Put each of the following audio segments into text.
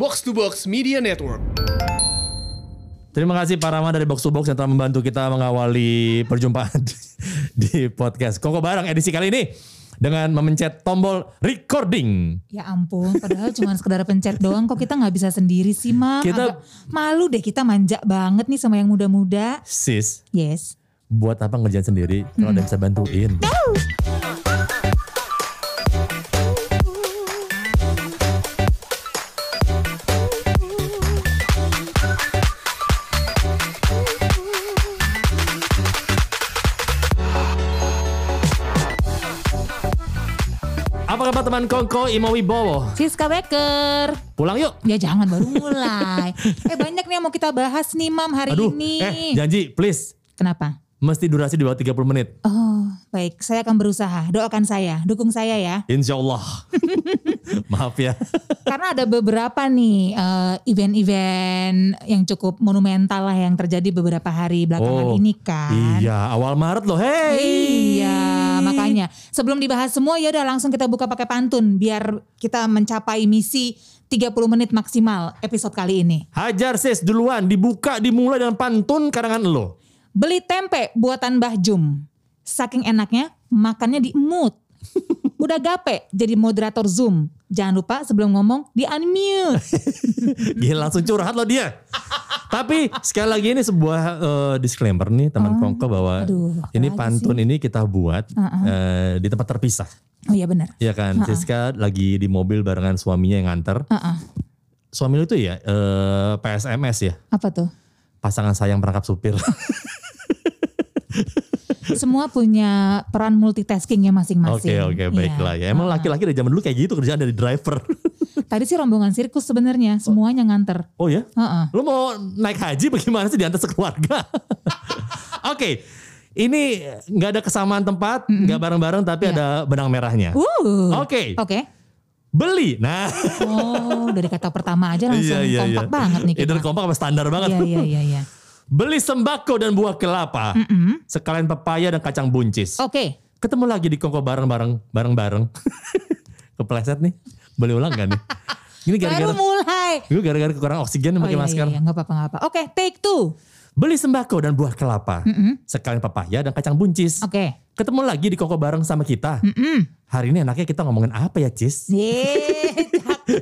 Box to Box Media Network. Terima kasih Pak Rama dari Box to Box yang telah membantu kita mengawali perjumpaan di podcast Koko Barang edisi kali ini dengan memencet tombol recording. Ya ampun, padahal cuma sekedar pencet doang kok kita nggak bisa sendiri sih, Mam. Kita- Agak malu deh kita manja banget nih sama yang muda-muda. Sis, Yes. buat apa ngerjain sendiri kalau ada yang bisa bantuin? Apa teman Kongko Imo Wibowo? Siska Becker. Pulang yuk. Ya jangan baru mulai. eh banyak nih yang mau kita bahas nih, Mam, hari Aduh, ini. eh janji please. Kenapa? Mesti durasi di bawah 30 menit. Oh, baik. Saya akan berusaha. Doakan saya, dukung saya ya. Insya Allah. Maaf ya. Karena ada beberapa nih eh, event-event yang cukup monumental lah yang terjadi beberapa hari belakangan Oh, ini kan. Iya, awal Maret loh. Hey. Iya, makanya sebelum dibahas semua ya udah langsung kita buka pakai pantun biar kita mencapai misi 30 menit maksimal episode kali ini. Hajar sis duluan, dibuka dimulai dengan pantun karangan lo. Beli tempe buatan Mbah Jum. Saking enaknya makannya di mood. Udah gape jadi moderator Zoom. Jangan lupa sebelum ngomong di unmute. Gila langsung curhat lo dia. Tapi sekali lagi ini sebuah eh, disclaimer nih teman Kongko bahwa aduh, ini pantun ini kita buat eh, di tempat terpisah. Oh iya benar. Iya kan, Siska lagi di mobil barengan suaminya yang nganter. Heeh. Suami lu itu ya eh, PSMS ya, Apa tuh? pasangan sayang perangkap supir. Semua punya peran multitaskingnya Oke masing-masing. oke baiklah ya. Emang laki-laki dari zaman dulu kayak gitu kerjaan dari driver. Tadi sih rombongan sirkus sebenarnya, semuanya nganter. oh ya? Heeh. Lu mau naik haji bagaimana sih diantar sekeluarga? Oke, ini nggak ada kesamaan tempat, nggak bareng-bareng tapi ada benang merahnya. Uh. Oke, Oke. beli. Nah, Oh, dari kata pertama aja langsung iya iya kompak iya. banget nih kita. Either kompak apa standar banget. Iya iya iya iya. Beli sembako dan buah kelapa, sekalian pepaya dan kacang buncis. Oke. Ketemu lagi di kongko bareng-bareng, bareng-bareng. Kepleset nih, boleh ulang gak nih? Ini Baru gara-gara mulai. gue gara-gara kekurangan oksigen Oh pakai iya masker. iya, iya. Gak apa-apa gak apa. Oke, take two. Beli sembako dan buah kelapa, sekalian pepaya dan kacang buncis. Oke. Ketemu lagi di kongko bareng sama kita. Hari ini enaknya kita ngomongin apa ya, Cis? Yeay, cakep.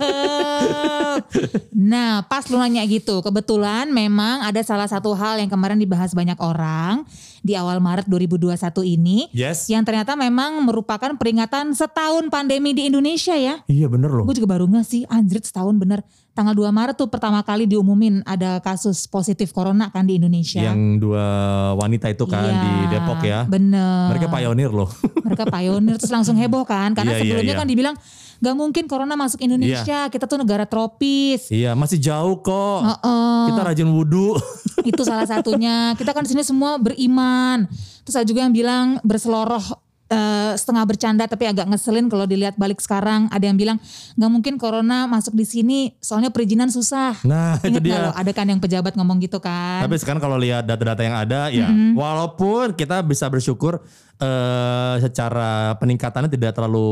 Nah, pas lu nanya gitu, kebetulan memang ada salah satu hal yang kemarin dibahas banyak orang di awal Maret 2021 ini. Yes. Yang ternyata memang merupakan peringatan setahun pandemi di Indonesia ya. Iya bener loh. Gue juga baru nggak sih, anjrit setahun bener. Tanggal 2 Maret tuh pertama kali diumumin ada kasus positif corona kan di Indonesia. Yang dua wanita itu kan Iya, di Depok ya. Bener. Mereka pionir loh. Mereka pionir terus langsung heboh kan. Karena Iya, iya, sebelumnya iya. kan dibilang gak mungkin corona masuk Indonesia. Kita tuh negara tropis. iya, masih jauh kok. Heeh. Kita rajin wudhu. Itu salah satunya. Kita kan di sini semua beriman. Terus ada juga yang bilang berseloroh eh, setengah bercanda tapi agak ngeselin kalau dilihat balik sekarang. Ada yang bilang nggak mungkin corona masuk di sini soalnya perizinan susah. Nah, itu Ingat nggak dia. lo? Ada kan yang pejabat ngomong gitu kan. Tapi sekarang kalau lihat data-data yang ada, ya walaupun kita bisa bersyukur eh, secara peningkatannya tidak terlalu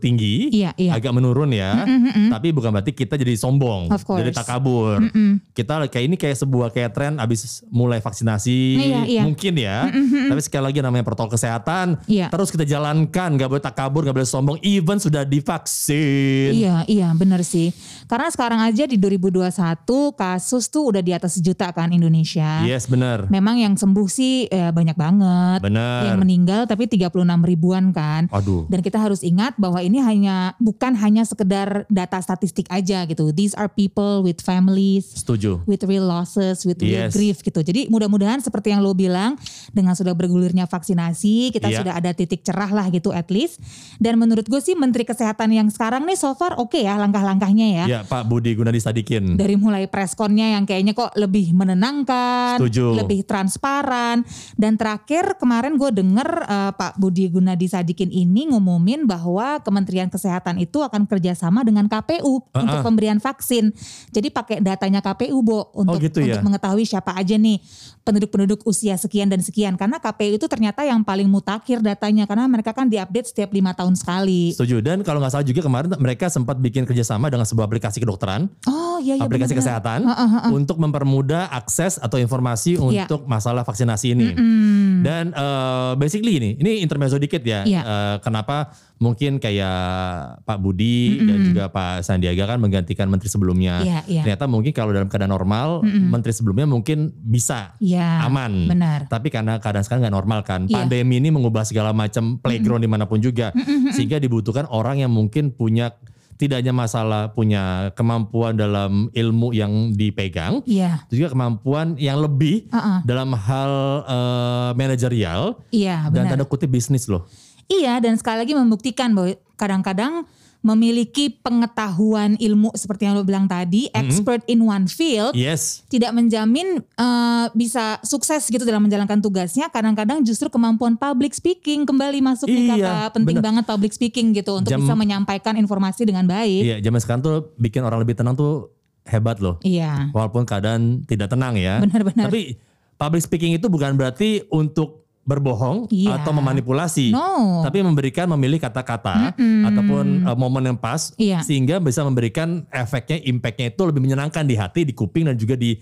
tinggi, Iya, iya. agak menurun ya. Tapi bukan berarti kita jadi sombong, jadi takabur. Kita kayak ini kayak sebuah kayak tren abis mulai vaksinasi, Iya, iya. mungkin ya. Tapi sekali lagi namanya protokol kesehatan, Iya. terus kita jalankan, nggak boleh takabur, nggak boleh sombong. Even sudah divaksin. Iya, iya benar sih. Karena sekarang aja di 2021 kasus tuh udah di atas sejuta kan Indonesia. Yes, benar. Memang yang sembuh sih eh, banyak banget. Benar. Yang meninggal tapi 36 ribuan kan. Aduh. Dan kita harus ingat bahwa ini hanya bukan hanya sekedar data statistik aja gitu. These are people with families, Setuju. with real losses, with real Yes. grief gitu. Jadi mudah-mudahan seperti yang lo bilang dengan sudah bergulirnya vaksinasi, kita Iya. sudah ada titik cerah lah gitu at least. Dan menurut gue sih Menteri Kesehatan yang sekarang nih so far oke ya langkah-langkahnya ya. Ya, Pak Budi Gunadi Sadikin. Dari mulai preskonnya yang kayaknya kok lebih menenangkan, Setuju. lebih transparan. Dan terakhir kemarin gue dengar dengar eh, Pak Budi Gunadi Sadikin ini ngumumin bahwa Kementerian Kesehatan itu akan kerjasama dengan KPU Ah, untuk ah. pemberian vaksin. Jadi pakai datanya KPU, Bo, untuk gitu ya? untuk mengetahui siapa aja nih penduduk-penduduk usia sekian dan sekian. Karena KPU itu ternyata yang paling mutakhir datanya karena mereka kan diupdate setiap lima tahun sekali. Setuju. Dan kalau nggak salah juga kemarin mereka sempat bikin kerjasama dengan sebuah aplikasi kedokteran, Oh iya iya aplikasi benar-benar. kesehatan, heeh. untuk mempermudah akses atau informasi Iya. untuk masalah vaksinasi ini. Hmm. Dan eh, basically ini, ini intermezzo dikit ya. Iya. Eh, kenapa mungkin kayak Pak Budi dan juga Pak Sandiaga kan menggantikan menteri sebelumnya. Iya, iya. Ternyata mungkin kalau dalam keadaan normal, menteri sebelumnya mungkin bisa Iya, aman. benar. Tapi karena keadaan sekarang nggak normal kan, Iya. pandemi ini mengubah segala macam playground di mana pun juga, sehingga dibutuhkan orang yang mungkin punya tidak hanya masalah punya kemampuan dalam ilmu yang dipegang, Iya, juga kemampuan yang lebih Heeh. dalam hal eh, manajerial iya dan benar. tanda kutip bisnis loh. Iya dan sekali lagi membuktikan bahwa kadang-kadang memiliki pengetahuan ilmu seperti yang lo bilang tadi, expert in one field, Yes. tidak menjamin eh, bisa sukses gitu dalam menjalankan tugasnya. Kadang-kadang justru kemampuan public speaking kembali masuk nih Iya, kata penting benar. banget public speaking gitu untuk Jam- bisa menyampaikan informasi dengan baik. Iya, zaman sekarang tuh bikin orang lebih tenang tuh hebat loh. Iya, Walaupun keadaan tidak tenang ya. Benar-benar. Tapi public speaking itu bukan berarti untuk berbohong Iya. atau memanipulasi. No. Tapi memberikan memilih kata-kata ataupun uh, momen yang pas Iya. sehingga bisa memberikan efeknya, impactnya itu lebih menyenangkan di hati, di kuping dan juga di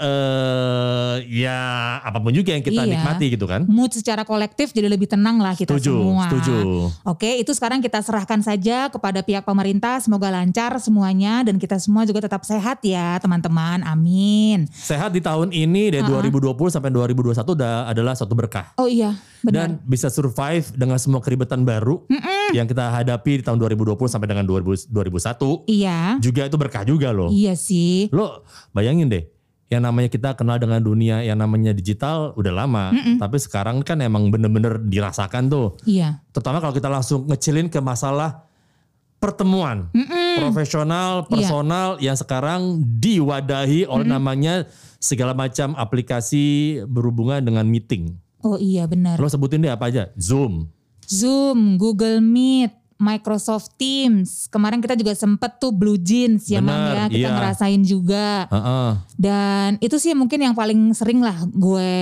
eh ya apa pun juga yang kita Iya. nikmati gitu kan. mood secara kolektif jadi lebih tenang lah kita Setuju, semua. setuju. Oke, itu sekarang kita serahkan saja kepada pihak pemerintah. Semoga lancar semuanya dan kita semua juga tetap sehat ya teman-teman. Amin. Sehat di tahun ini dari 2020 sampai 2021 udah adalah suatu berkah. Oh iya, benar. dan bisa survive dengan semua keribetan baru yang kita hadapi di tahun 2020 sampai dengan 2000 2001 Iya, juga itu berkah juga loh. iya sih. Lo bayangin deh, yang namanya kita kenal dengan dunia yang namanya digital udah lama, tapi sekarang kan emang bener-bener dirasakan tuh. Iya, Terutama kalau kita langsung ngecilin ke masalah pertemuan profesional, personal yang sekarang diwadahi oleh namanya segala macam aplikasi berhubungan dengan meeting. oh iya benar. Lo sebutin deh apa aja? Zoom. Zoom, Google Meet, Microsoft Teams. Kemarin kita juga sempet tuh Blue Jeans ya Benar, ya. Kita iya. ngerasain juga. Heeh. Dan itu sih mungkin yang paling sering lah gue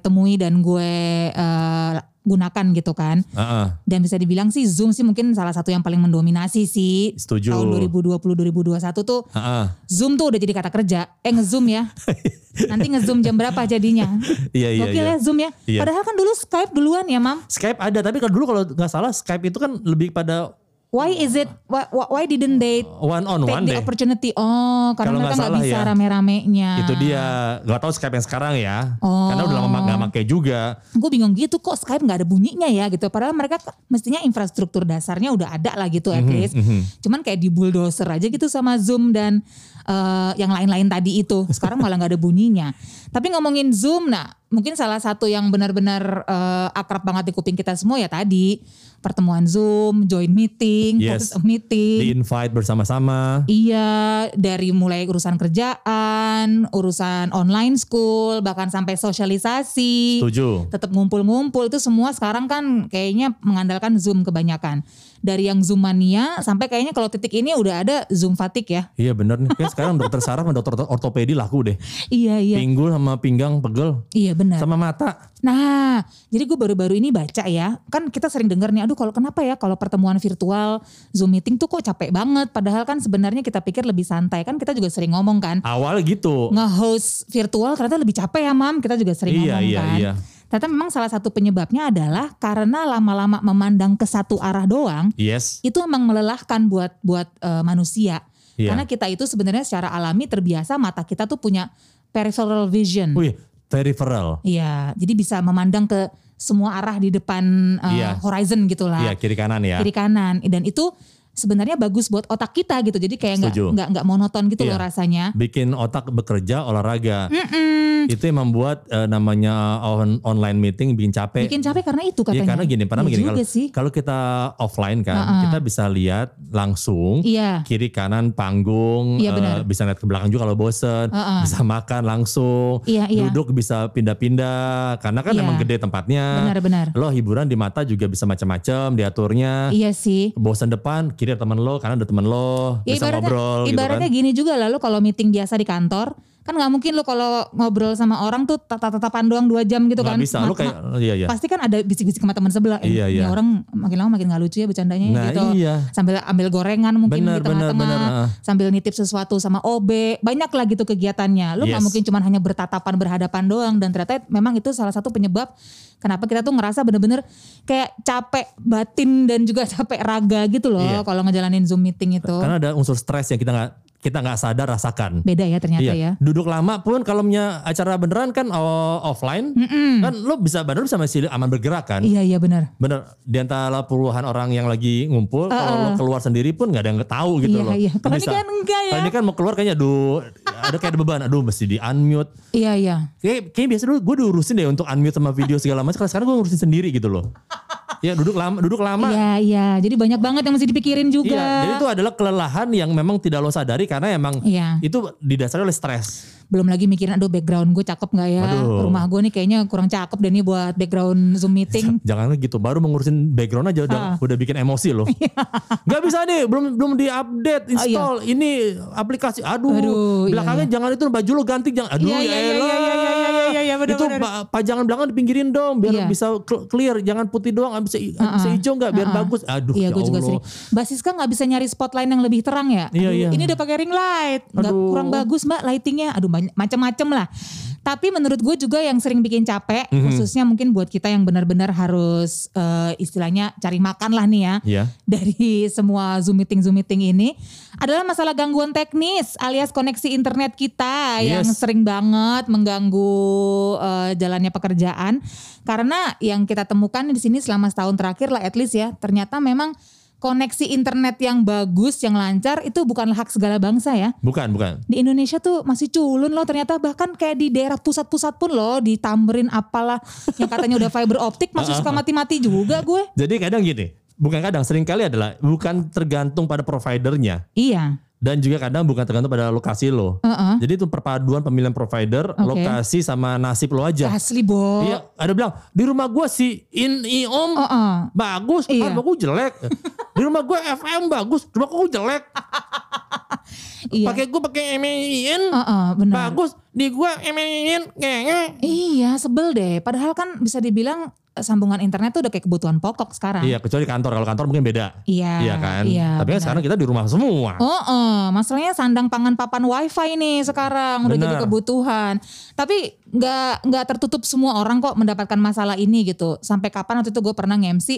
temui dan gue eh, gunakan gitu kan. Heeh. Dan bisa dibilang sih Zoom sih mungkin salah satu yang paling mendominasi sih. Setuju. Tahun 2020-2021 tuh Heeh. Zoom tuh udah jadi kata kerja. Eh nge-zoom ya. Nanti nge-zoom jam berapa jadinya. Iya iya Gokil iya. ya Zoom ya. Iya. Padahal kan dulu Skype duluan ya Mam. Skype ada tapi kalau dulu kalau nggak salah Skype itu kan lebih pada Why is it, why, why didn't they one on take one the deh. opportunity? Oh Kalau karena mereka nggak bisa ya. rame-ramenya. Itu dia nggak tahu Skype yang sekarang ya. Oh. Karena udah lama nggak pakai juga. gue bingung gitu kok Skype nggak ada bunyinya ya gitu. Padahal mereka mestinya infrastruktur dasarnya udah ada lah gitu at Mhm, least. Cuman kayak di bulldozer aja gitu sama Zoom dan eh, yang lain-lain tadi itu. Sekarang malah nggak ada bunyinya. Tapi ngomongin Zoom, nah mungkin salah satu yang benar-benar eh, akrab banget di kuping kita semua ya tadi pertemuan Zoom, join meeting, Yes. focus meeting. Di invite bersama-sama. Iya, dari mulai urusan kerjaan, urusan online school, bahkan sampai sosialisasi Setuju. tetap ngumpul-ngumpul itu semua sekarang kan kayaknya mengandalkan Zoom kebanyakan. Dari yang Zoom mania sampai kayaknya kalau titik ini udah ada Zoom fatigue ya. Iya bener nih. Kayak sekarang dokter saraf sama dokter ortopedi laku deh. Iya iya. Pinggul sama pinggang pegel. Iya benar. Sama mata. Nah, jadi gue baru-baru ini baca ya, kan kita sering dengar nih, aduh kalau kenapa ya kalau pertemuan virtual Zoom meeting tuh kok capek banget, padahal kan sebenarnya kita pikir lebih santai, kan kita juga sering ngomong kan, Awalnya gitu. nge-host virtual ternyata lebih capek ya mam, kita juga sering Iya, ngomong iya, kan. iya. Ternyata memang salah satu penyebabnya adalah karena lama-lama memandang ke satu arah doang, Yes. itu emang melelahkan buat buat eh, manusia. Iya. Karena kita itu sebenarnya secara alami terbiasa mata kita tuh punya peripheral vision. Wih, peripheral. Iya, jadi bisa memandang ke semua arah di depan eh, Iya. horizon gitulah. Iya kiri kanan ya. Kiri kanan dan itu sebenarnya bagus buat otak kita gitu. Jadi kayak nggak nggak nggak monoton gitu loh Iya. rasanya. bikin otak bekerja olahraga. Itu yang membuat eh, namanya on- online meeting bikin capek. Bikin capek karena itu Iya katanya. karena gini, pernah Iya begini juga kalau kalau kita offline kan, kita bisa lihat langsung Iya. kiri kanan panggung, Iya, eh, benar. bisa lihat ke belakang juga kalau bosen, Heeh. bisa makan langsung, Iya, iya. duduk bisa pindah-pindah, karena kan Iya. emang gede tempatnya. Benar-benar. Lo hiburan di mata juga bisa macam-macam diaturnya. Iya sih. Bosan depan, kiri ada teman lo, kanan ada teman lo, Ya, bisa ibaratnya, ngobrol gitu kan. ibaratnya gini juga lalu kalau meeting biasa di kantor kan nggak mungkin lo kalau ngobrol sama orang tuh tatap-tatapan doang dua jam gitu Nggak kan. bisa, lo kayak, iya iya. Pasti kan ada bisik-bisik sama teman sebelah. Eh, Iya, iya. orang makin lama makin nggak lucu ya bercandanya Nah, gitu. iya. Sambil ambil gorengan mungkin Benar, di tengah-tengah. ah. Sambil nitip sesuatu sama OB. Banyak lah gitu kegiatannya. Lo nggak Yes. mungkin cuma hanya bertatapan berhadapan doang. Dan ternyata memang itu salah satu penyebab kenapa kita tuh ngerasa bener-bener kayak capek batin dan juga capek raga gitu loh. Iya. Kalau ngejalanin Zoom meeting itu. Karena ada unsur stres yang kita nggak kita nggak sadar rasakan. Beda ya ternyata Iya, ya. duduk lama pun kalau punya acara beneran kan offline, kan lo bisa badan lo bisa masih aman bergerak kan. Iya iya benar. Bener, di antara puluhan orang yang lagi ngumpul, kalau lo keluar sendiri pun nggak ada yang tahu gitu Iya, loh. iya. Kalau ini kan enggak ya. Kalau ini kan mau keluar kayaknya aduh, ada kayak ada beban, aduh mesti di unmute. Iya iya. Kayak, kayak biasa dulu gue diurusin deh untuk unmute sama video segala macam, sekarang, sekarang gue ngurusin sendiri gitu loh. Ya duduk lama, duduk lama. Iya iya. Jadi banyak banget yang mesti dipikirin juga. Iya, jadi itu adalah kelelahan yang memang tidak lo sadari karena emang Iya. itu didasari oleh stres. Belum lagi mikirin aduh background gue cakep nggak ya? Aduh. Rumah gue nih kayaknya kurang cakep deh nih buat background Zoom meeting. Jangan gitu, baru mengurusin background aja udah, udah bikin emosi loh. Gak bisa nih, belum belum di-update, install ini aplikasi. Aduh, iya. Aduh, iya, belakangnya jangan itu baju lo ganti jangan. Aduh, Iya, ya iya, iya, iya, iya, iya, iya, iya, benar, Itu benar. pa- pajangan belakang dipinggirin dong biar Iya. bisa cl- clear, jangan putih doang, bisa bisa hijau nggak biar bagus. Aduh, Iya ya gue juga Allah. sering. Basiska nggak bisa nyari spotlight yang lebih terang ya? Iya, Aduh, iya. Ini udah pakai ring light, nggak kurang bagus mbak lightingnya. Aduh macam-macam lah. Tapi menurut gue juga yang sering bikin capek, Mhm. khususnya mungkin buat kita yang benar-benar harus eh, istilahnya cari makan lah nih ya. Iya. Dari semua zoom meeting zoom meeting ini adalah masalah gangguan teknis alias koneksi internet kita yang Yes. sering banget mengganggu eh, jalannya pekerjaan. Karena yang kita temukan di sini selama setahun terakhir lah at least ya, ternyata memang koneksi internet yang bagus, yang lancar itu bukanlah hak segala bangsa ya. Bukan, bukan. Di Indonesia tuh masih culun loh ternyata bahkan kayak di daerah pusat-pusat pun loh ditamberin apalah yang katanya udah fiber optik masih suka mati-mati juga gue. Jadi kadang gini, bukan kadang, sering kali adalah bukan tergantung pada providernya. Iya. Dan juga kadang bukan tergantung pada lokasi lo. Heeh. Jadi itu perpaduan pemilihan provider, lokasi sama nasib lo aja. Asli Bo. Iya, ada bilang di rumah gua si in iom Heeh. bagus, Iya. rumah gua jelek. di rumah gua FM bagus, rumah gua jelek. Iya. Pakai gua pakai MIN Heeh, benar. bagus, di gua MIN kayaknya. Iya, sebel deh. Padahal kan bisa dibilang sambungan internet tuh udah kayak kebutuhan pokok sekarang. Iya, kecuali kantor. Kalau kantor mungkin beda. Iya, Iya kan? iya, Tapi kan benar. sekarang kita di rumah semua. Oh, oh, masalahnya sandang pangan papan wifi nih sekarang udah jadi kebutuhan. Tapi nggak nggak tertutup semua orang kok mendapatkan masalah ini gitu. Sampai kapan waktu itu gue pernah nge-MC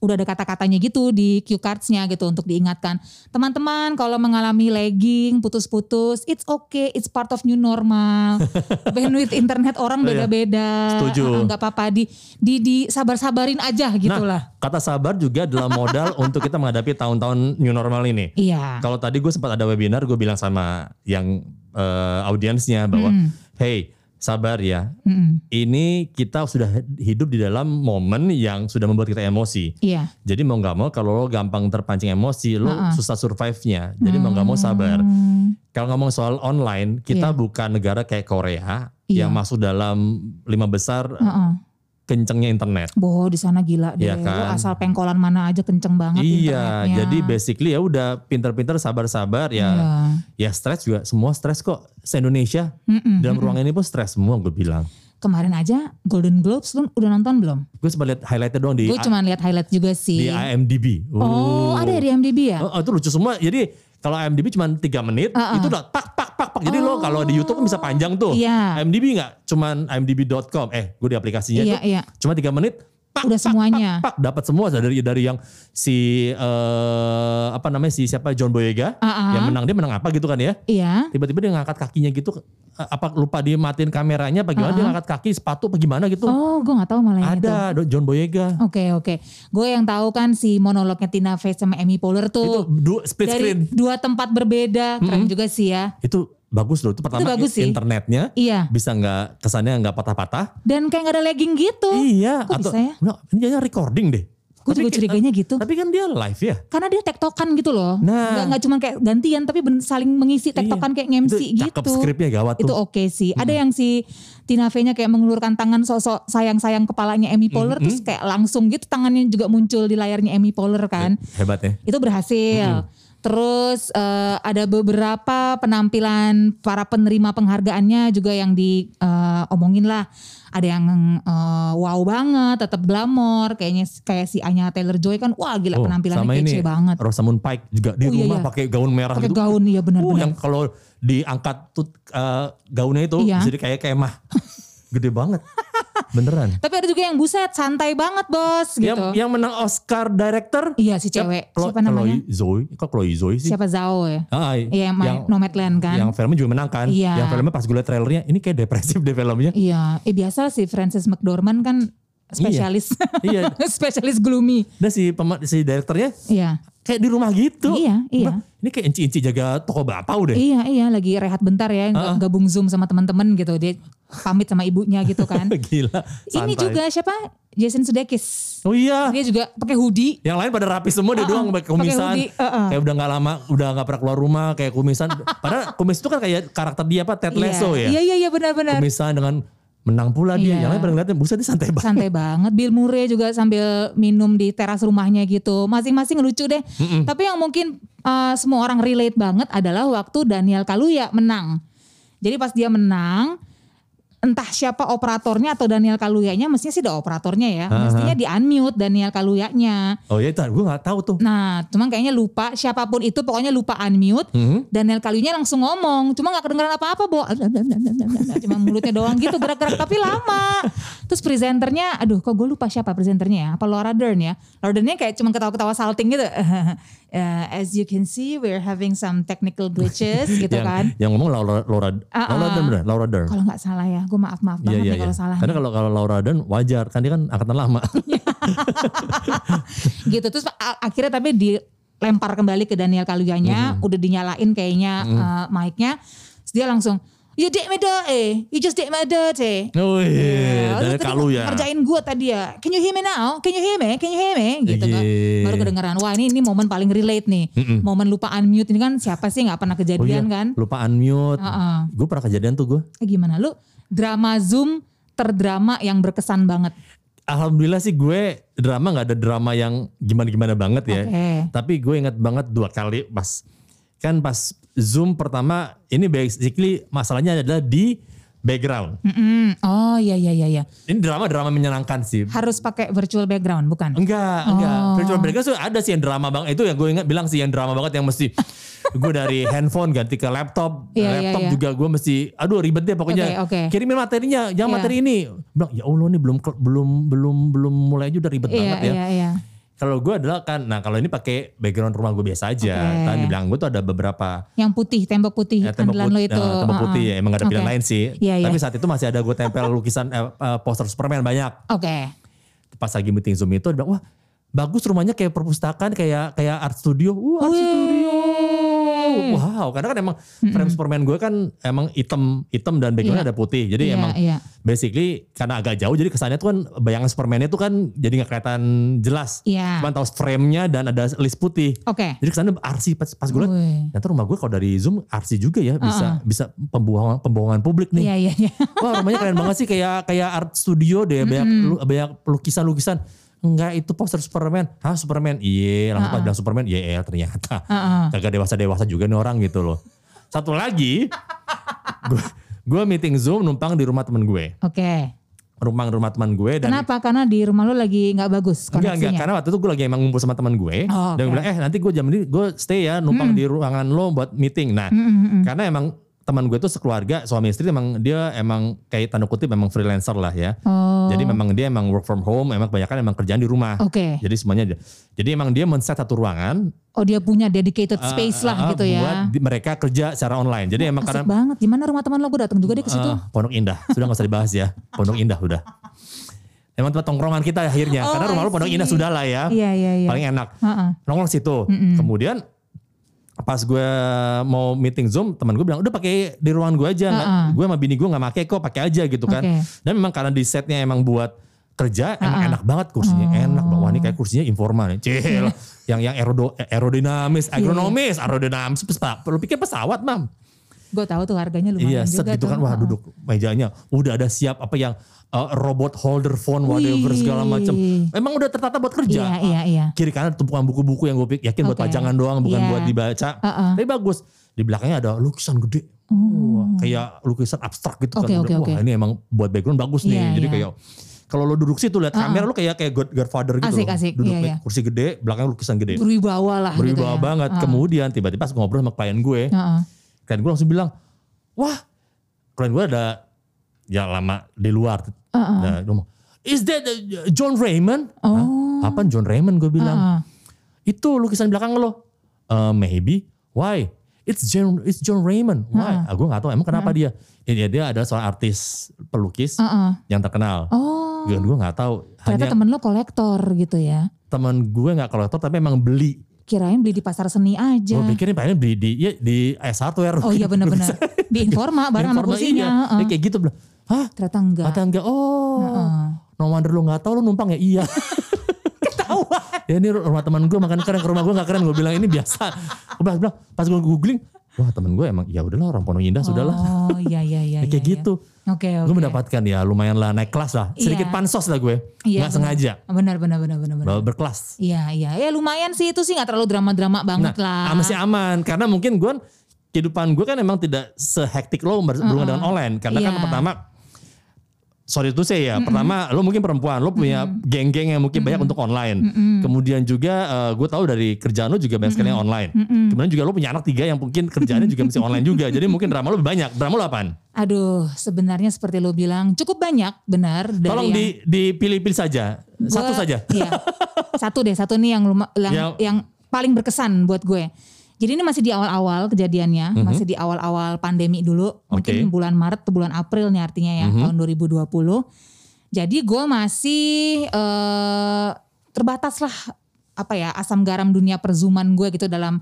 udah ada kata-katanya gitu di cue cards-nya gitu untuk diingatkan. Teman-teman kalau mengalami lagging, putus-putus, it's okay, it's part of new normal. Bandwidth internet orang beda-beda. Setuju. Ah, nggak apa-apa di di di sabar-sabarin aja gitu lah. Nah, kata sabar juga adalah modal untuk kita menghadapi tahun-tahun new normal ini. Iya. Kalau tadi gue sempat ada webinar, gue bilang sama yang eh, audiensnya bahwa, hey sabar ya, Mm-mm. ini kita sudah hidup di dalam momen yang sudah membuat kita emosi. Iya. Jadi mau nggak mau kalau lo gampang terpancing emosi, lo susah survive-nya. Jadi mau nggak mau sabar. Hmm. Kalau ngomong soal online, kita Iya. bukan negara kayak Korea Iya. yang masuk dalam lima besar Heeh. Kencengnya internet. Boh di sana gila deh. Lu kan? asal pengkolan mana aja kenceng banget Iya, internetnya. jadi basically ya udah pinter-pinter sabar-sabar ya. Iya. Ya stres juga, semua stres kok. Se-Indonesia Mm-mm, dalam ruangan ini pun stres semua gue bilang. Kemarin aja Golden Globes lu udah nonton belum? Gue sempat lihat highlightnya doang di Gue cuma lihat highlight juga di sih. IMDb. Oh, ada ya di IMDb ya? Oh, oh, itu lucu semua. Jadi kalau IMDb cuma 3 menit, itu udah pak pak pak pak. Jadi lo kalau di YouTube kan bisa panjang tuh. Oh. Iya. IMDb nggak cuman imdb.com. Eh, gue di aplikasinya Iya, tuh iya. cuma 3 menit Udah semuanya. pak dapat semua dari dari yang si eh, apa namanya si siapa John Boyega Ah, ah. yang menang dia menang apa gitu kan ya Iya. tiba-tiba dia ngangkat kakinya gitu eh, apa lupa dimatiin kameranya apa gimana dia ngangkat kaki sepatu apa gimana gitu Oh, gue nggak tahu malah itu. ada Do- John Boyega Oke oke, gue yang tahu kan si monolognya Tina Fey sama Amy Poehler itu tuh dua split dari screen dua tempat berbeda, keren juga sih ya. itu bagus loh itu pertama bagus sih. internetnya Iya. bisa nggak kesannya nggak patah-patah Dan kayak gak ada lagging gitu. iya Kok atau bisa ya? Nggak, ini jadinya recording deh Gue juga curiganya gitu. tapi kan dia live ya Karena dia tektokan gitu loh. Nah. Nggak, nggak cuma kayak gantian tapi ben- saling mengisi tektokan kayak nge-MC itu cakep gitu. skripnya gawat Itu tuh oke sih. Ada yang si Tina Fey-nya kayak mengulurkan tangan sosok sayang-sayang kepalanya Amy Poehler terus kayak langsung gitu tangannya juga muncul di layarnya Amy Poehler kan. hebat ya Itu berhasil. Terus eh, ada beberapa penampilan para penerima penghargaannya juga yang diomongin lah. Ada yang eh, wow banget, tetap glamor, kayaknya kayak si Anya Taylor Joy kan, wah gila Oh, penampilannya sama kece ini banget. Rosamund Pike juga di Oh, iya, rumah iya. pakai gaun merah Pakai gitu. gaun iya Oh, benar-benar. yang kalau diangkat tuh eh, gaunnya itu Iya. jadi kayak kemah. Gede banget. Beneran. Tapi ada juga yang buset, santai banget bos gitu. Yang yang menang Oscar director Iya si cewek, Chlo- siapa namanya? Chloe Zoe. Kok Chloe Zoe sih? Siapa Zhao ya? Ah, Iya yang main Nomadland kan. yang filmnya juga menang kan. Iya. Yang filmnya pas gue liat trailernya ini kayak depresif deh filmnya. Iya, eh biasa si Frances McDormand kan spesialis. Iya. spesialis gloomy. Dan si pema- si direkturnya Iya. kayak di rumah gitu. Iya, iya. Bah, ini kayak inci-inci jaga toko bakpao deh. Iya, iya lagi rehat bentar ya, nggak gabung Zoom sama teman-teman gitu. Dia pamit sama ibunya gitu kan. Gila. Ini santai. juga siapa? Jason Sudeikis. Oh iya. Dia juga pakai hoodie. Yang lain pada rapi semua dia Uh-uh, doang pakai kumisan. pakai hoodie, uh-uh. Kayak udah nggak lama, udah nggak pernah keluar rumah kayak kumisan. Padahal kumis itu kan kayak karakter dia apa Ted Lasso iya. ya. Iya, iya, iya benar-benar. Kumisan dengan menang pula dia. Iya. Yang lain pada ngeliatnya buset dia santai banget. Santai banget. Bill Murray juga sambil minum di teras rumahnya gitu. Masing-masing lucu deh. Tapi yang mungkin uh, semua orang relate banget adalah waktu Daniel Kaluuya menang. Jadi pas dia menang, entah siapa operatornya atau Daniel Kaluyanya, mestinya sih ada operatornya ya. Mestinya di unmute Daniel Kaluyanya. Oh iya itu gue gak tahu tuh. Nah, cuman kayaknya lupa siapa pun itu pokoknya lupa unmute. Hmm. Daniel Kaluyanya langsung ngomong, cuma nggak kedengeran apa-apa, Bo. Cuma mulutnya doang gitu gerak-gerak tapi lama. Terus presenternya, aduh kok gue lupa siapa presenternya ya? Apa Laura Dern ya? Laura Dernnya kayak cuma ketawa-ketawa salting gitu. Uh, as you can see, we're having some technical glitches gitu yang, kan. yang ngomong Laura Laura Ah, Laura ah. Dern bener, Laura Dern. Kalau nggak salah ya, gue maaf maaf Iya banget iya nih iya. kalau salah. Karena nih. kalau kalau Laura Dern wajar kan dia kan angkatan lama. gitu terus akhirnya tapi dilempar kembali ke Daniel Kaluyanya Mhm. udah dinyalain kayaknya uh, mic-nya dia langsung You did me dirty, you just did me dirty. oh iya, lu dari Kalu ya. Ngerjain gue tadi ya. Can you hear me now? Can you hear me? Can you hear me? Gitu kan. Iya. Baru kedengeran. Wah ini ini momen paling relate nih. Momen lupa unmute ini kan siapa sih nggak pernah Oh iya, kejadian kan? lupa unmute. Heeh. Gue pernah kejadian tuh gue. Eh, gimana lu? Drama Zoom terdrama yang berkesan banget. Alhamdulillah sih gue drama nggak ada drama yang gimana-gimana banget ya. Oke. Tapi gue ingat banget dua kali pas kan pas Zoom pertama ini basically masalahnya adalah di background. Mm-mm. Oh iya iya iya iya. Ini drama-drama menyenangkan sih. Harus pakai virtual background bukan? Enggak, enggak. Oh. Virtual background tuh ada sih yang drama banget. Itu yang gue ingat bilang sih yang drama banget yang mesti gue dari handphone ganti ke laptop. Iya, iya, laptop iya. juga gue mesti aduh ribet deh pokoknya. Oke, oke. Kirimin materinya, jangan Iya. materi ini. Bilang ya Allah nih belum belum belum belum mulai aja udah ribet Iya banget ya. iya iya. Kalau gue adalah kan, nah kalau ini pakai background rumah gue biasa aja. Oke. Kan dibilang gue tuh ada beberapa Yang putih, tembok putih, ya, tembok lo putih, itu. eh, tembok putih ya. Emang gak ada pilihan Oke. lain sih. Iya, iya. Tapi saat itu masih ada gue tempel lukisan eh, eh, poster Superman banyak. Oke. Pas lagi meeting Zoom itu dia bilang, wah bagus rumahnya kayak perpustakaan, kayak kayak art studio. Wah art studio. Wow, karena kan emang frame Superman gue kan emang hitam, hitam dan backgroundnya Iya. ada putih. Jadi Iya, emang iya. basically karena agak jauh jadi kesannya tuh kan bayangan Superman itu kan jadi nggak kelihatan jelas. Iya. Cuman tahu frame-nya dan ada list putih. Oke. Jadi kesannya arsip pas, pas gue liat, ternyata rumah gue kalau dari Zoom arsip juga ya bisa bisa pembohongan pembohongan publik nih. Iya iya iya. Wah rumahnya keren banget sih kayak kayak art studio deh banyak lu- banyak lukisan-lukisan. Enggak itu poster Superman. Hah Superman? Iya langsung pas bilang Superman. Iya ternyata. Heeh. Kagak dewasa-dewasa juga nih orang gitu loh. Satu lagi. gue, gue meeting Zoom numpang di rumah temen gue. Oke. Rumah rumah teman gue. Dan Kenapa? Karena di rumah lo lagi nggak bagus Enggak, enggak. koneksinya. Karena waktu itu gue lagi emang ngumpul sama teman gue. Oh, Dan gue bilang, eh nanti gue jam ini gue stay ya numpang di ruangan lo buat meeting. Nah, Mm-mm, mm-mm. karena emang teman gue tuh sekeluarga suami istri emang dia emang kayak tanda kutip memang freelancer lah ya. Oh. Jadi memang dia emang work from home, emang kebanyakan emang kerjaan di rumah. Oke. Jadi semuanya. Jadi emang dia men-set satu ruangan Oh dia punya dedicated space uh, lah uh, gitu ya. buat mereka kerja secara online. Jadi emang Asik karena banget. Gimana rumah teman lo? Gue datang juga deh ke situ. Ah, Pondok Indah. Sudah nggak usah dibahas ya. Pondok Indah udah. Emang tempat tongkrongan kita akhirnya. Oh, Karena rumah lu Pondok. Indah sudah lah ya. Iya iya iya. Paling enak. Heeh. Nongkrong situ. Kemudian pas gue mau meeting Zoom, teman gue bilang udah pakai di ruangan gue aja. Nggak- Uh-uh. Gue sama bini gue nggak pakai kok, pakai aja gitu kan. Oke. Dan memang karena di setnya emang buat kerja emang Uh-uh. enak banget kursinya Oh. enak wah ini kayak kursinya informal nih Cil, yang yang aerodo, Iya. aerodinamis agronomis aerodinamis pesawat lu pikir pesawat mam Gue tahu tuh harganya Iya, lumayan set juga gitu tuh. kan, wah duduk mejanya, udah ada siap apa yang uh, robot holder phone, whatever Wih. segala macam. Memang udah tertata buat kerja. Iya iya iya. Kiri kanan tumpukan buku-buku yang gue yakin buat Oke. pajangan doang, bukan Iya. buat dibaca. Heeh. Tapi bagus. Di belakangnya ada lukisan gede. Wah, kayak lukisan abstrak gitu. Oke, kan. oke, Wah oke. ini emang buat background bagus nih. Iya, Jadi iya. kayak kalau lo duduk situ lihat kamera lo kayak kayak God- Godfather gitu. Asik, loh. asik. Duduk Iya, iya. kursi gede, belakangnya lukisan gede. Berwibawa lah gitu Berwibawa ya. banget. Heeh. Kemudian tiba-tiba pas ngobrol sama klien gue, Heeh. Klien gue langsung bilang, wah klien gue ada ya lama di luar. Nah, dia ngomong, is that uh, John Raymond? Oh. Hah? Apaan John Raymond gue bilang. Heeh. Itu lukisan belakang lo. "Uh, maybe. Why? It's John, it's John Raymond. Why? Ah, gue gak tahu emang kenapa dia. Ya, dia adalah seorang artis pelukis Heeh. yang terkenal. Oh. Gue gue nggak tahu. Ternyata Hanya temen lo kolektor gitu ya. teman gue nggak kolektor tapi emang beli. Kirain beli di pasar seni aja. Gue pikirin pengen beli di ya, di S Hardware. Oh iya benar-benar. Di Informa barang sama kursinya. iya. heeh. Dia kayak gitu bilang. Hah? Ternyata enggak. Kata enggak. Oh. Heeh. No wonder lo nggak tahu lo numpang ya iya. Ketahuan. ya ini rumah teman gue makan keren ke rumah gue nggak keren gue bilang ini biasa. Gue bilang, bilang, pas gue googling, wah temen gue emang ya udahlah orang Pondok Indah sudahlah. Oh iya iya iya. Ya, kayak iya, gitu. iya. Oke oke. Gue mendapatkan ya lumayan lah naik kelas lah. Sedikit Iya. pansos lah gue. Iya, nggak benar. sengaja. Benar benar benar benar benar. Bahwa berkelas. Iya iya. Ya lumayan sih itu sih nggak terlalu drama-drama Nah, banget lah. ah, masih aman. Karena mungkin gue kehidupan gue kan emang tidak sehektik lo ber- berhubungan dengan online. Karena kan Iya. pertama sorry itu saya ya. Pertama lo mungkin perempuan, lo punya geng-geng yang mungkin banyak untuk online. Kemudian juga eh, gue tahu dari kerjaan lo juga banyak sekali yang online. Kemudian juga lo punya anak tiga yang mungkin kerjaannya juga mesti online juga. Jadi mungkin drama lo lebih banyak. Drama lo apaan? Aduh sebenarnya seperti lo bilang cukup banyak benar. Dari Tolong yang- di dipilih-pilih saja. Satu Gua- saja. Iya. Satu deh, satu nih yang luma- yang, Yang- yang paling berkesan buat gue. Jadi ini masih di awal-awal kejadiannya, masih di awal-awal pandemi dulu, Mhm. mungkin bulan Maret atau bulan April nih artinya ya, Mhm. tahun 2020. Jadi gue masih eh, terbatas lah apa ya asam garam dunia perzuman gue gitu dalam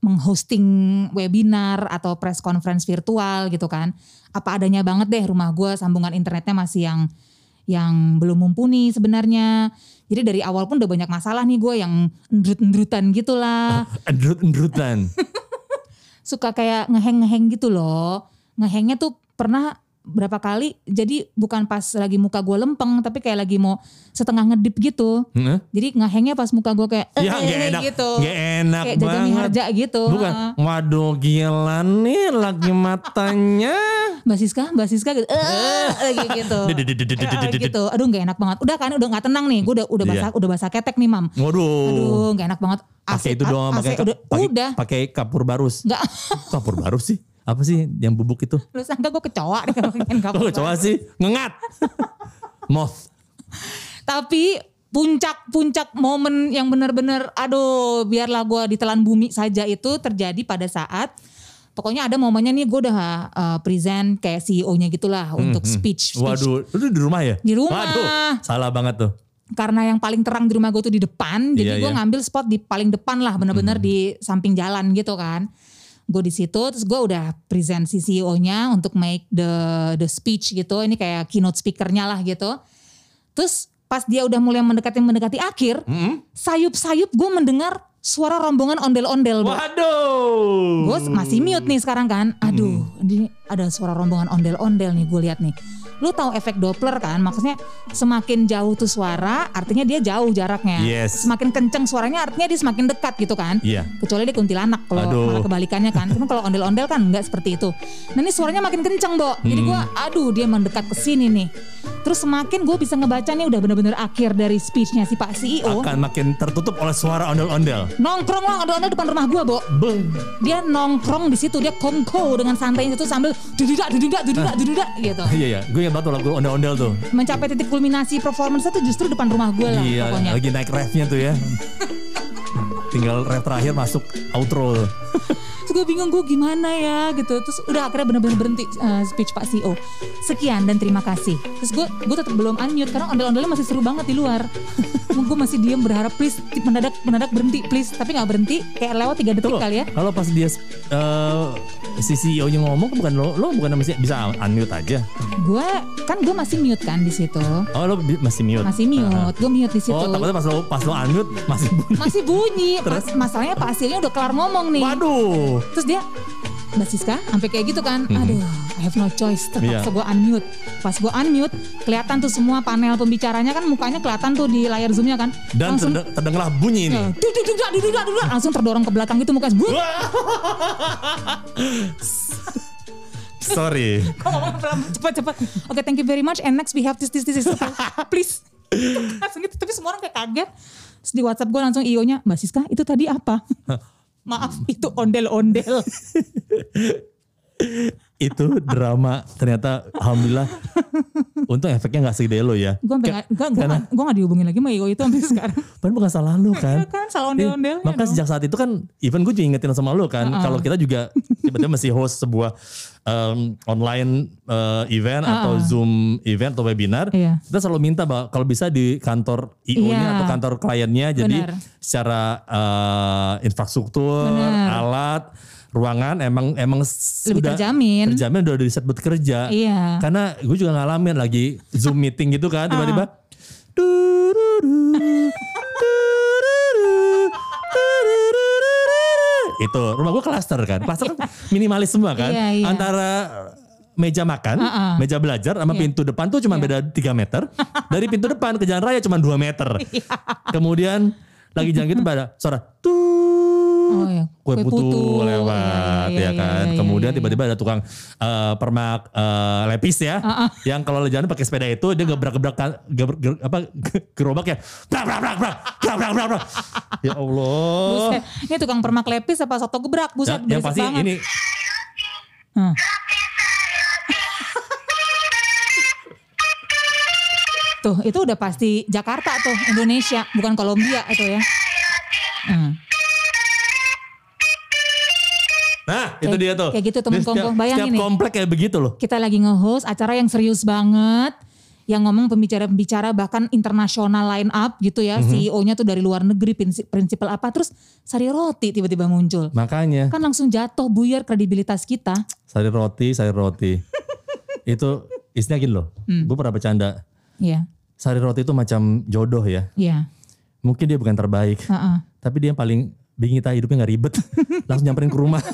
menghosting webinar atau press conference virtual gitu kan. Apa adanya banget deh rumah gue sambungan internetnya masih yang yang belum mumpuni sebenarnya. Jadi dari awal pun udah banyak masalah nih gue yang endrut-endrutan gitu lah. Endrut-endrutan. Suka kayak ngeheng-ngeheng gitu loh. Ngehengnya tuh pernah berapa kali jadi bukan pas lagi muka gue lempeng tapi kayak lagi mau setengah ngedip gitu. Heeh. Jadi ngehengnya pas muka gue kayak Ya eh, gak enak, gitu. gak enak kayak banget. harja gitu. Bukan, waduh gila nih lagi matanya. Mbak Siska, Mbak Siska gitu. Eh, lagi gitu. Gitu. Aduh nggak enak banget. Udah kan udah nggak tenang nih. Gue udah udah Iya. basah udah basah ketek nih, Mam. Waduh. Aduh, nggak enak banget. Pakai itu doang, pakai udah, pakai kapur barus. Nggak, Kapur barus sih? Apa sih yang bubuk itu? lu sangka gue kecoa deh kalau pengen kapur coba sih? Ngengat. Moth. Tapi puncak-puncak momen yang benar-benar aduh biarlah gue ditelan bumi saja itu terjadi pada saat pokoknya ada momennya nih gue udah uh, present kayak CEO-nya gitulah untuk speech, speech Hmm, Waduh, lu di rumah ya? Di rumah. Waduh, salah banget tuh. karena yang paling terang di rumah gue tuh di depan, jadi Iya, gue iya. ngambil spot di paling depan lah, bener-bener di samping jalan gitu kan. Gue di situ, terus gue udah present si CEO-nya untuk make the the speech gitu. Ini kayak keynote speakernya lah gitu. Terus pas dia udah mulai mendekati mendekati akhir, Mm-mm. sayup-sayup gue mendengar suara rombongan ondel-ondel. Waduh. Gue masih mute nih sekarang kan. Aduh, ini ada suara rombongan ondel-ondel nih gue lihat nih. Lu tahu efek Doppler kan? Maksudnya semakin jauh tuh suara, artinya dia jauh jaraknya. Yes. Semakin kenceng suaranya, artinya dia semakin dekat gitu kan? Iya. Kecuali dia kuntilanak kalau malah kebalikannya kan. Cuma kalau ondel-ondel kan nggak seperti itu. Nah ini suaranya makin kenceng, Bo. Jadi gue, Hmm. aduh dia mendekat ke sini nih. Terus semakin gue bisa ngebaca nih udah bener-bener akhir dari speechnya si Pak CEO. Akan makin tertutup oleh suara ondel-ondel. Nongkrong lah ondel-ondel depan rumah gue, Bo. Beng. Dia nongkrong di situ, dia kongko dengan santainya itu sambil dududak, dududak, dududak, dududak gitu. Iya iya, gue ingat banget lagu ondel-ondel tuh. Mencapai titik kulminasi performance itu justru depan rumah gue lah Iya, pokoknya. lagi naik refnya tuh ya. Tinggal ref terakhir masuk outro tuh. Terus gue bingung gue gimana ya gitu. Terus udah akhirnya bener-bener berhenti uh, speech Pak CEO. Sekian dan terima kasih. Terus gue gue tetap belum unmute karena ondel-ondelnya masih seru banget di luar. gue masih diem berharap please mendadak mendadak berhenti please. Tapi nggak berhenti kayak lewat tiga detik Tuh, kali ya. kalau pas dia eh, si CEO nya ngomong bukan lo, lo bukan masih bisa unmute aja. Gue kan gue masih mute kan di situ. Oh lo masih mute. Masih mute. Gue mute di situ. Oh takutnya pas lo pas lo unmute masih bunyi. masih bunyi. Terus? Mas- masalahnya Pak Asilnya udah kelar ngomong nih. Waduh. Terus dia Mbak Siska sampai kayak gitu kan. Aduh I have no choice. Terpaksa Iya. gue unmute. Pas gue unmute Kelihatan tuh semua panel pembicaranya kan Mukanya kelihatan tuh di layar zoomnya kan. Dan Langsung terde- terdengarlah bunyi ini. duduk, Langsung terdorong ke belakang gitu mukanya. Sorry. Cepat-cepat Oke thank you very much. And next we have this this this, this. Please. Langsung gitu Tapi semua orang kayak kaget. Terus di whatsapp gue langsung IO nya Mbak Siska itu tadi apa Maaf itu ondel-ondel Itu drama ternyata alhamdulillah untung efeknya nggak segede lo ya. Gue gak, gue gue gak dihubungin lagi sama IO itu sampai sekarang Padahal bukan salah lu kan. Iya kan, salah ondel-ondelnya Eh, Maka dong. sejak saat itu kan even gue juga ingetin sama lu kan. Kalau kita juga tiba-tiba mesti host sebuah um, online uh, event atau Zoom event atau webinar. Iya. Kita selalu minta bahwa kalau bisa di kantor IO-nya Iya. atau kantor kliennya. Jadi Benar. secara uh, infrastruktur, Benar. alat, ruangan emang emang Lebih sudah terjamin. terjamin udah di set buat kerja. Iya. Karena gue juga ngalamin lagi Zoom meeting gitu kan tiba-tiba. "Dururu, dururu, Itu rumah gue klaster kan. Klaster kan minimalis semua kan. Iya, iya. Antara meja makan, Uh-uh. meja belajar sama Iya. pintu depan tuh cuma beda 3 meter. Dari pintu depan ke jalan raya cuma 2 meter. Iya. Kemudian lagi jalan gitu pada suara tuh Oh ya, kue kue putu, putu. lewat Iya, iya, ya iya, kan. iya, iya, Kemudian iya. tiba-tiba ada tukang eh, permak eh, lepis ya, yang kalau jalan pakai sepeda itu dia gebrak-gebrak kan- apa gerobak ya, brak brak brak brak brak brak brak, brak. Ya Allah. Buset. Ini tukang permak lepis apa soto gebrak, Ya, buset yang berisik pasti banget. ini Hmm. Tuh, itu udah pasti Jakarta tuh, Indonesia, bukan Kolombia itu ya. Hmm. Nah, itu Kayak- dia tuh. kayak gitu, setiap- kongkong. Bayangin Setiap nih. komplek kayak begitu loh. Kita lagi nge-host acara yang serius banget. Yang ngomong pembicara-pembicara bahkan internasional line up gitu ya. Mhm. CEO-nya tuh dari luar negeri, prinsip, prinsipal apa. Terus Sari Roti tiba-tiba muncul. Makanya Kan langsung jatuh buyar kredibilitas kita. sayur roti, sayur roti. itu isinya gini loh. Hmm. Gue pernah bercanda. Iya, Sari roti itu macam jodoh ya. iya. Mungkin dia bukan terbaik. Heeh. Tapi dia yang paling bikin kita hidupnya nggak ribet. Langsung nyamperin ke rumah.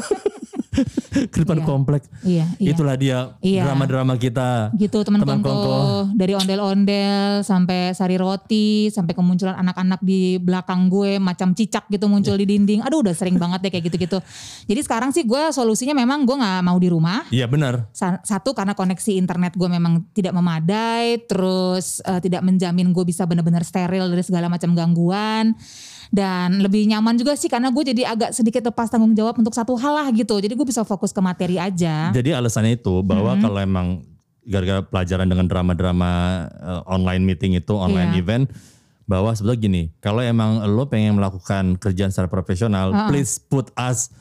ke depan Iya. komplek. Iya, iya. Itulah dia Iya. drama-drama kita. gitu teman Teman kongko dari ondel-ondel sampai sari roti sampai kemunculan anak-anak di belakang gue macam cicak gitu muncul di dinding aduh udah sering banget deh kayak gitu-gitu jadi sekarang sih gue solusinya memang gue nggak mau di rumah Iya benar. Sa- satu karena koneksi internet gue memang tidak memadai terus eh, tidak menjamin gue bisa benar-benar steril dari segala macam gangguan dan lebih nyaman juga sih karena gue jadi agak sedikit lepas tanggung jawab untuk satu hal lah gitu jadi gue bisa fokus ke materi aja Jadi alasannya itu bahwa Mm-hmm. kalau emang gara-gara pelajaran dengan drama-drama eh, online meeting itu, online Iya. event, bahwa sebetulnya gini, kalau emang lo pengen melakukan kerjaan secara profesional, Uh-uh. please put us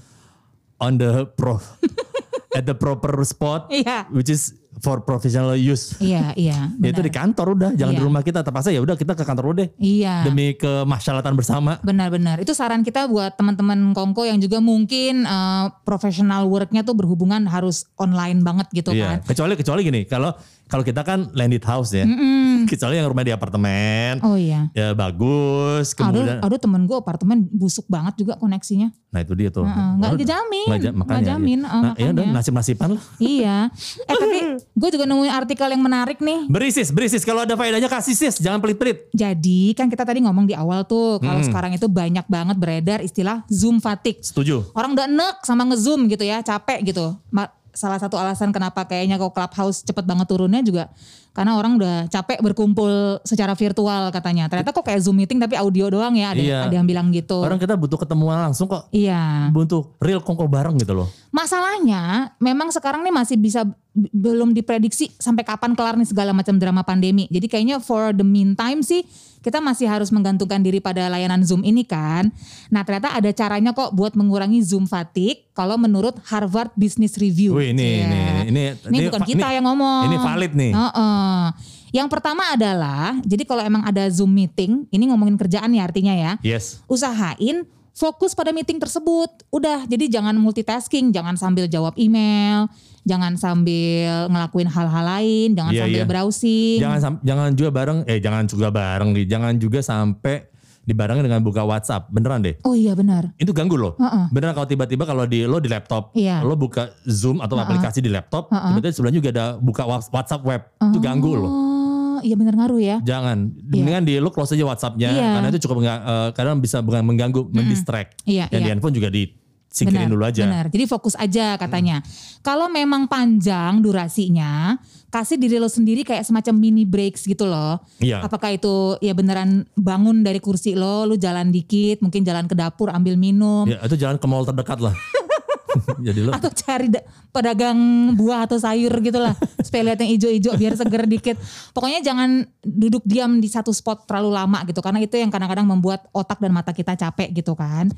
on the pro at the proper spot, Iya. which is for professional use. Iya, iya. Ya itu benar. di kantor udah, jangan di Iya. rumah kita. Terpaksa ya udah kita ke kantor deh. Iya. Demi kemaslahatan bersama. Benar-benar. Itu saran kita buat teman-teman Kongko yang juga mungkin eh, professional worknya tuh berhubungan harus online banget gitu Iya. kan. Kecuali kecuali gini, kalau kalau kita kan landed house ya. Kecuali yang rumah di apartemen. Oh iya. Ya bagus, kemudian Aduh, aduh temen gue apartemen busuk banget juga koneksinya. Nah itu dia tuh. Heeh, nggak dijamin, nggak ja- nggak makanya, jamin, iya. eh, Nah, ya udah makanya. nasib-nasiban lah. iya. Eh tapi gue juga nemuin artikel yang menarik nih. Berisis, berisis. Kalau ada faedahnya kasih sis, jangan pelit-pelit. Jadi kan kita tadi ngomong di awal tuh kalau Hmm. sekarang itu banyak banget beredar istilah Zoom fatigue. Setuju. Orang udah enek sama nge-zoom gitu ya, capek gitu. Ma- Salah satu alasan kenapa kayaknya kok Clubhouse cepet banget turunnya juga karena orang udah capek berkumpul secara virtual katanya. Ternyata kok kayak Zoom meeting tapi audio doang ya, ada, Iya. ada yang bilang gitu. Orang kita butuh ketemuan langsung kok. Iya. Butuh real kongko bareng gitu loh. Masalahnya memang sekarang nih masih bisa belum diprediksi sampai kapan kelar nih segala macam drama pandemi. Jadi kayaknya for the meantime sih kita masih harus menggantungkan diri pada layanan Zoom ini kan. Nah ternyata ada caranya kok buat mengurangi Zoom fatigue kalau menurut Harvard Business Review. Wih ini, Iya. ini, ini, Ini bukan kita yang ngomong. Ini valid nih. Heeh. Yang pertama adalah, jadi kalau emang ada Zoom meeting, ini ngomongin kerjaan ya artinya ya Yes. usahain fokus pada meeting tersebut. Udah, jadi jangan multitasking, jangan sambil jawab email, jangan sambil ngelakuin hal-hal lain, jangan Iya, sambil iya. browsing. Jangan jangan juga bareng, eh jangan juga bareng nih. Jangan juga sampai dibarengin dengan buka WhatsApp. Beneran deh. Oh iya benar. Itu ganggu loh. Heeh. Beneran kalau tiba-tiba kalau di lo di laptop, Iya. lo buka Zoom atau aplikasi di laptop, tiba-tiba sebelahnya juga ada buka WhatsApp web. Itu ganggu loh. Oh, iya benar ngaruh ya. Jangan, mendingan di lo close aja WhatsAppnya Iya. karena itu cukup nggak, eh, kadang bisa mengganggu, mendistract. Iya, Dan iya. di handphone juga di singkirin Benar, dulu aja. Benar. Jadi fokus aja katanya. Kalau memang panjang durasinya, kasih diri lo sendiri kayak semacam mini breaks gitu loh. Iya. Apakah itu ya beneran bangun dari kursi lo, lu jalan dikit, mungkin jalan ke dapur ambil minum, Ya itu jalan ke mall terdekat lah. Jadi lo atau cari da- pedagang buah atau sayur gitu lah supaya lihat yang hijau-hijau biar seger dikit pokoknya jangan duduk diam di satu spot terlalu lama gitu karena itu yang kadang-kadang membuat otak dan mata kita capek gitu kan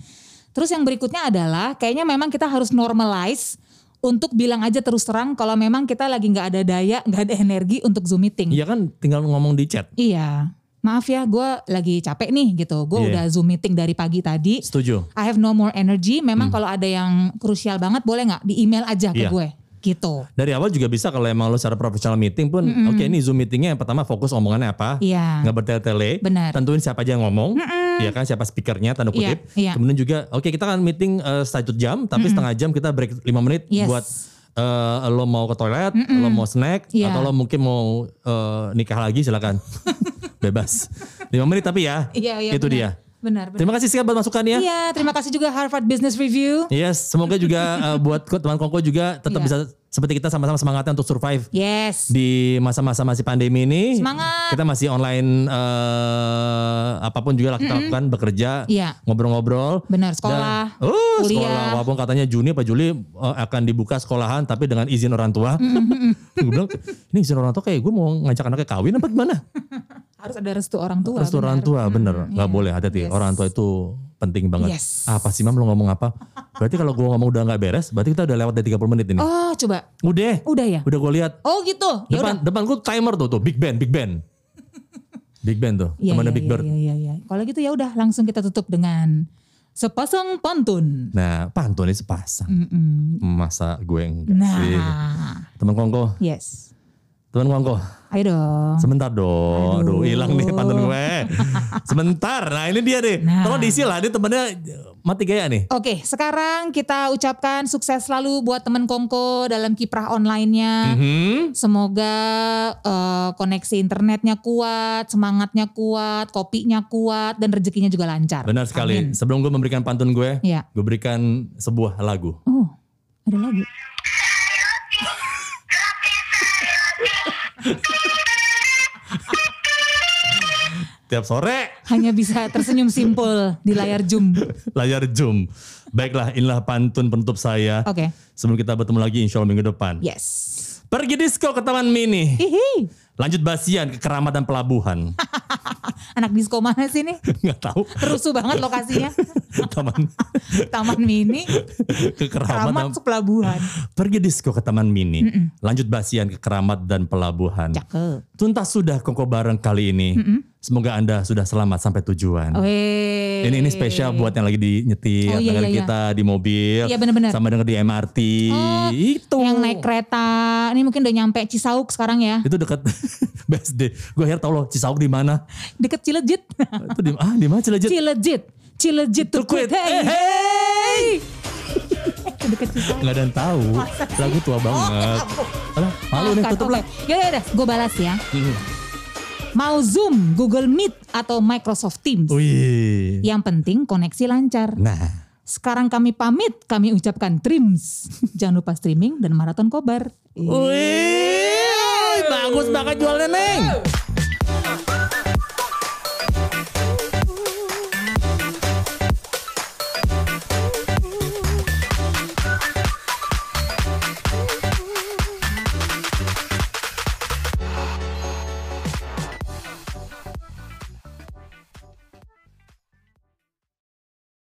terus yang berikutnya adalah kayaknya memang kita harus normalize untuk bilang aja terus terang kalau memang kita lagi nggak ada daya nggak ada energi untuk zoom meeting Iya kan tinggal ngomong di chat. iya maaf ya gue lagi capek nih gitu gue Iya. udah zoom meeting dari pagi tadi Setuju. I have no more energy. Memang kalau ada yang krusial banget boleh nggak di email aja ke Iya. gue gitu. Dari awal juga bisa kalau emang lo secara profesional meeting pun, oke ini Zoom meetingnya yang pertama fokus omongannya apa. Iya. Nggak bertele-tele. Tentuin siapa aja yang ngomong. Iya kan siapa speakernya tanda Iya, kutip. iya. Kemudian juga oke kita kan meeting eh, satu jam tapi setengah jam kita break 5 menit Yes. buat eh, lo mau ke toilet, lo mau snack Iya. atau lo mungkin mau eh, nikah lagi silakan. Bebas. 5 menit tapi ya. Iya iya. Itu benar. dia. Benar. benar. Terima kasih sekali buat masukannya. Iya terima kasih juga Harvard Business Review. Yes, semoga juga eh, buat teman Kongko juga tetap Iya. bisa seperti kita sama-sama semangatnya untuk survive Yes. di masa-masa masih pandemi ini. Semangat. Kita masih online eh, apa pun juga lah kita lakukan bekerja, Iya. ngobrol-ngobrol. Benar sekolah. Dan- kuliah. sekolah. Walaupun katanya Juni apa Juli eh, akan dibuka sekolahan tapi dengan izin orang tua. gue bilang, ini izin orang tua kayak gue mau ngajak anaknya kawin apa gimana? Harus ada restu orang tua. Restu orang tua bener, nggak iya. boleh hati-hati. Yes. Orang tua itu penting banget. Yes. Apa sih mam lo ngomong apa? Berarti kalau gue ngomong udah nggak beres, berarti kita udah lewat dari 30 menit ini. Oh coba. Udah, Udah ya. udah gue lihat. Oh gitu. Ya Depan udah. depan gue timer tuh tuh Big Ben, Big Ben. Big Ben tuh, Iya temannya iya Big Bird. iya iya. iya. Kalau gitu ya udah langsung kita tutup dengan sepasang pantun. Nah, pantun ini sepasang. Mm-mm. Masa gue enggak Nah. sih? Teman Kongko, Yes. Teman Kongko. Ayo dong. Sebentar dong. Aduh, hilang nih pantun gue. Sebentar. Nah, ini dia nih. Nah. Tolong diisi lah, dia temennya mati gaya nih. Oke, sekarang kita ucapkan sukses selalu buat temen Kongko dalam kiprah online-nya. Hmm. Semoga eh, koneksi internetnya kuat, semangatnya kuat, kopinya kuat, dan rezekinya juga lancar. Benar sekali. Amin. Sebelum gue memberikan pantun gue, Iya. gue berikan sebuah lagu. Oh, ada lagi. Tiap sore Hanya bisa tersenyum simpul di layar Zoom. layar Zoom. Baiklah, inilah pantun penutup saya. Oke. Sebelum kita bertemu lagi insya Allah minggu depan. Yes. Pergi disco ke Taman Mini. Hihi. Lanjut basian ke Keramat dan Pelabuhan. Anak disco mana sih nih? Nggak tahu. Rusuh banget lokasinya. Taman Taman Mini, ke Keramat. Keramat ke pelabuhan. Pergi disco ke Taman Mini. Lanjut basian ke Keramat dan Pelabuhan. Cakep. Tuntas sudah kongko bareng kali ini. Semoga Anda sudah selamat sampai tujuan. Weh. Ini ini spesial buat yang lagi di nyetir, Oh, iya, iya, iya. kita di mobil, Iya, bener-bener. sama denger di MRT. Oh, itu. Yang naik kereta, ini mungkin udah nyampe Cisauk sekarang ya. Itu dekat BSD. Gue akhirnya tau loh Cisauk di mana. Deket Cilejit. itu di ah di mana Cilejit? Cilejit. Cilejit to quit. Hey, hey. Itu deket Cisauk. Nggak ada yang tahu. Lagu tua banget. Alah, malu nih tutup oke. lah. Yaudah, yaudah, gue balas ya. Hmm. Mau Zoom, Google Meet, atau Microsoft Teams. Wih. Yang penting koneksi lancar. Nah, Sekarang kami pamit, kami ucapkan trims. Jangan lupa streaming dan maraton kobar. wih, bagus banget jualnya Neng.